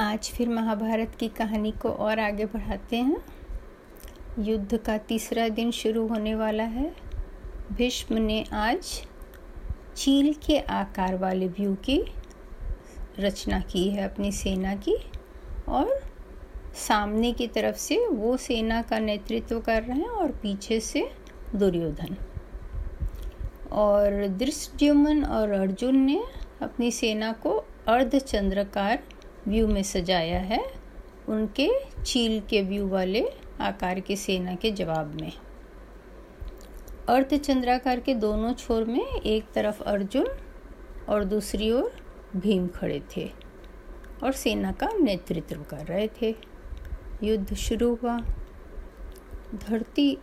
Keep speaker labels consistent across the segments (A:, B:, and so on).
A: आज फिर महाभारत की कहानी को और आगे बढ़ाते हैं। युद्ध का तीसरा दिन शुरू होने वाला है। भीष्म ने आज चील के आकार वाले व्यू की रचना की है अपनी सेना की और सामने की तरफ़ से वो सेना का नेतृत्व कर रहे हैं और पीछे से दुर्योधन। और दृष्टुमन और अर्जुन ने अपनी सेना को अर्धचंद्रकार व्यू में सजाया है उनके चील के व्यू वाले आकार की सेना के जवाब में। अर्धचंद्राकार के दोनों छोर में एक तरफ़ अर्जुन और दूसरी ओर भीम खड़े थे और सेना का नेतृत्व कर रहे थे। युद्ध शुरू हुआ। धरती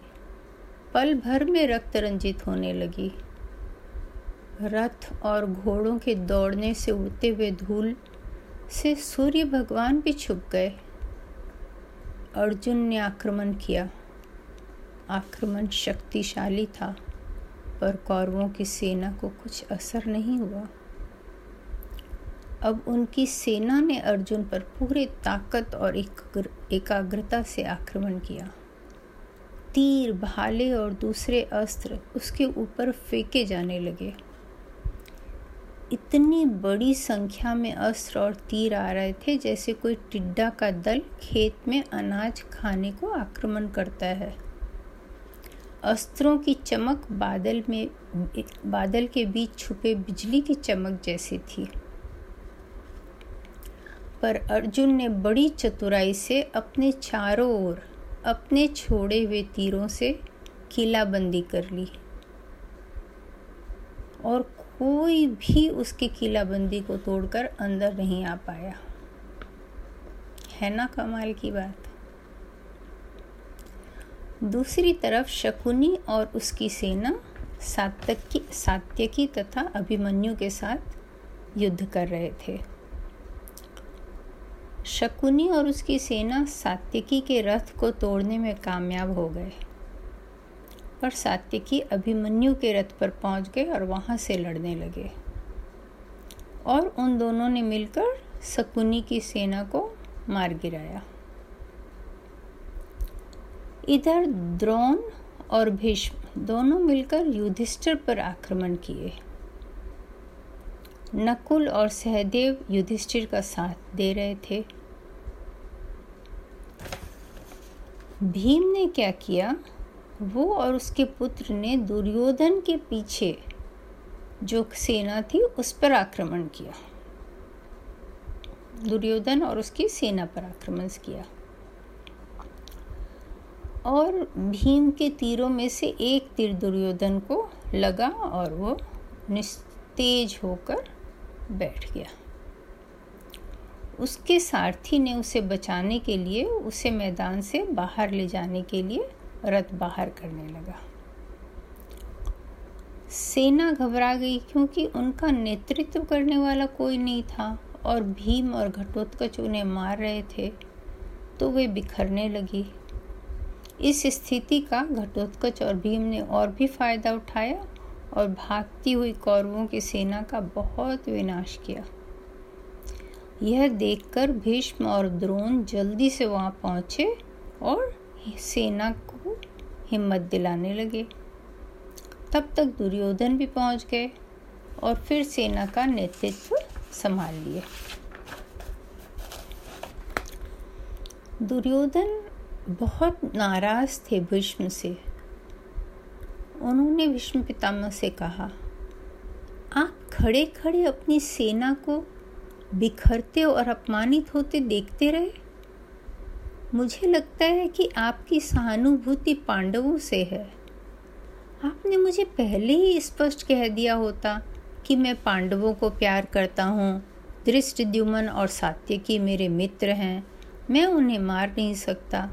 A: पल भर में रक्त रंजित होने लगी। रथ और घोड़ों के दौड़ने से उड़ते हुए धूल से सूर्य भगवान भी छुप गए। अर्जुन ने आक्रमण किया। आक्रमण शक्तिशाली था, पर कौरवों की सेना को कुछ असर नहीं हुआ। अब उनकी सेना ने अर्जुन पर पूरे ताकत और एकाग्रता से आक्रमण किया। तीर, भाले और दूसरे अस्त्र उसके ऊपर फेंके जाने लगे। इतनी बड़ी संख्या में अस्त्र और तीर आ रहे थे, जैसे कोई टिड्डा का दल खेत में अनाज खाने को आक्रमण करता है। अस्त्रों की चमक बादल में, बादल के बीच छुपे बिजली की चमक जैसी थी। पर अर्जुन ने बड़ी चतुराई से अपने चारों ओर, अपने छोड़े हुए तीरों से किलाबंदी कर ली। और कोई भी उसकी किलाबंदी को तोड़कर अंदर नहीं आ पाया। है ना कमाल की बात? दूसरी तरफ़ शकुनी और उसकी सेना सात्यकी सात्यकी तथा अभिमन्यु के साथ युद्ध कर रहे थे। शकुनी और उसकी सेना सात्यकी के रथ को तोड़ने में कामयाब हो गए। पर सात्यकी अभिमन्यु के रथ पर पहुँच गए और वहाँ से लड़ने लगे। और उन दोनों ने मिलकर शकुनी की सेना को मार गिराया। इधर द्रोण और भीष्म दोनों मिलकर युधिष्ठिर पर आक्रमण किए। नकुल और सहदेव युधिष्ठिर का साथ दे रहे थे। भीम ने क्या किया? वो और उसके पुत्र ने दुर्योधन के पीछे जो सेना थी, उस पर आक्रमण किया। दुर्योधन और उसकी सेना पर आक्रमण किया। और भीम के तीरों में से एक तीर दुर्योधन को लगा और वो निस्तेज होकर बैठ गया। उसके सारथी ने उसे बचाने के लिए, उसे मैदान से बाहर ले जाने के लिए रथ बाहर करने लगा। सेना घबरा गई क्योंकि उनका नेतृत्व करने वाला कोई नहीं था और भीम और घटोत्कच उन्हें मार रहे थे तो वे बिखरने लगी। इस स्थिति का घटोत्कच और भीम ने और भी फ़ायदा उठाया और भागती हुई कौरवों की सेना का बहुत विनाश किया। यह देखकर भीष्म और द्रोण जल्दी से वहाँ पहुँचे और सेना को हिम्मत दिलाने लगे। तब तक दुर्योधन भी पहुँच गए और फिर सेना का नेतृत्व संभाल लिए। दुर्योधन बहुत नाराज़ थे भीष्म से। उन्होंने भीष्म पितामह से कहा, आप खड़े खड़े अपनी सेना को बिखरते और अपमानित होते देखते रहे? मुझे लगता है कि आपकी सहानुभूति पांडवों से है। आपने मुझे पहले ही स्पष्ट कह दिया होता कि मैं पांडवों को प्यार करता हूँ, दृष्ट दृष्टद्युमन और सात्यकी मेरे मित्र हैं, मैं उन्हें मार नहीं सकता।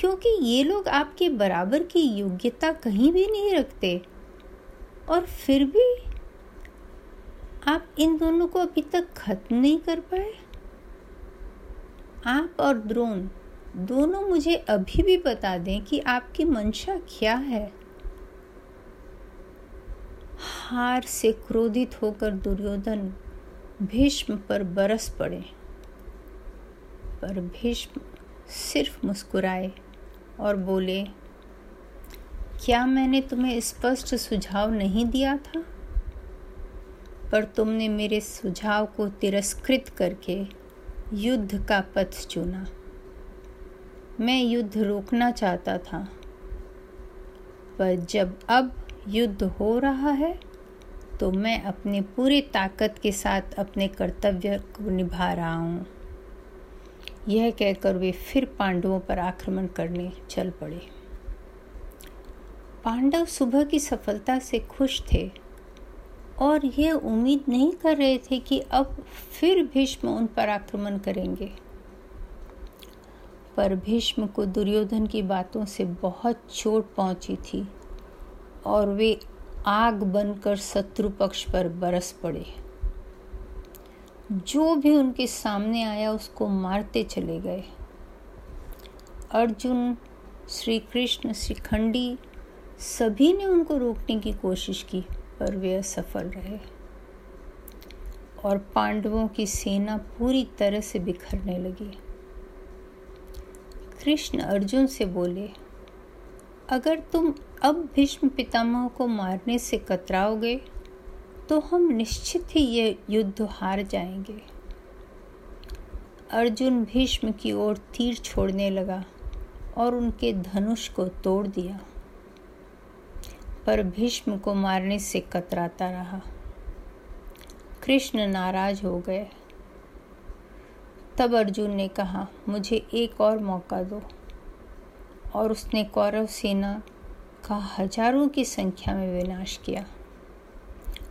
A: क्योंकि ये लोग आपके बराबर की योग्यता कहीं भी नहीं रखते। और फिर भी आप इन दोनों को अभी तक खत्म नहीं कर पाए? आप और द्रोण, दोनों मुझे अभी भी बता दें कि आपकी मंशा क्या है। हार से क्रोधित होकर दुर्योधन भीष्म पर बरस पड़े, पर भीष्म सिर्फ़ मुस्कुराए और बोले, क्या मैंने तुम्हें स्पष्ट सुझाव नहीं दिया था? पर तुमने मेरे सुझाव को तिरस्कृत करके युद्ध का पथ चुना। मैं युद्ध रोकना चाहता था, पर जब अब युद्ध हो रहा है तो मैं अपने पूरी ताकत के साथ अपने कर्तव्य को निभा रहा हूँ। यह कहकर वे फिर पांडवों पर आक्रमण करने चल पड़े। पांडव सुबह की सफलता से खुश थे और ये उम्मीद नहीं कर रहे थे कि अब फिर भीष्म उन पर आक्रमण करेंगे। पर भीष्म को दुर्योधन की बातों से बहुत चोट पहुँची थी और वे आग बनकर शत्रु पक्ष पर बरस पड़े। जो भी उनके सामने आया, उसको मारते चले गए। अर्जुन श्री कृष्ण श्रीखंडी, सभी ने उनको रोकने की कोशिश की। पर वे असफल रहे। और पांडवों की सेना पूरी तरह से बिखरने लगी। कृष्ण अर्जुन से बोले, अगर तुम अब भीष्म पितामह को मारने से कतराओगे तो हम निश्चित ही ये युद्ध हार जाएँगे। अर्जुन भीष्म की ओर तीर छोड़ने लगा और उनके धनुष को तोड़ दिया। पर भीष्म को मारने से कतराता रहा। कृष्ण नाराज़ हो गए। तब अर्जुन ने कहा, मुझे एक और मौका दो। और उसने कौरव सेना का हज़ारों की संख्या में विनाश किया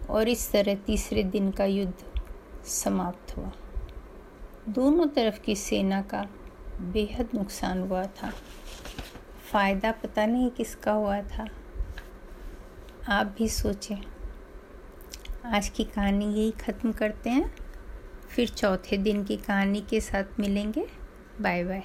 A: और इस तरह तीसरे दिन का युद्ध समाप्त हुआ। दोनों तरफ़ की सेना का बेहद नुकसान हुआ था। फ़ायदा पता नहीं किसका हुआ था। आप भी सोचें। आज की कहानी यही ख़त्म करते हैं। फिर चौथे दिन की कहानी के साथ मिलेंगे। Bye bye.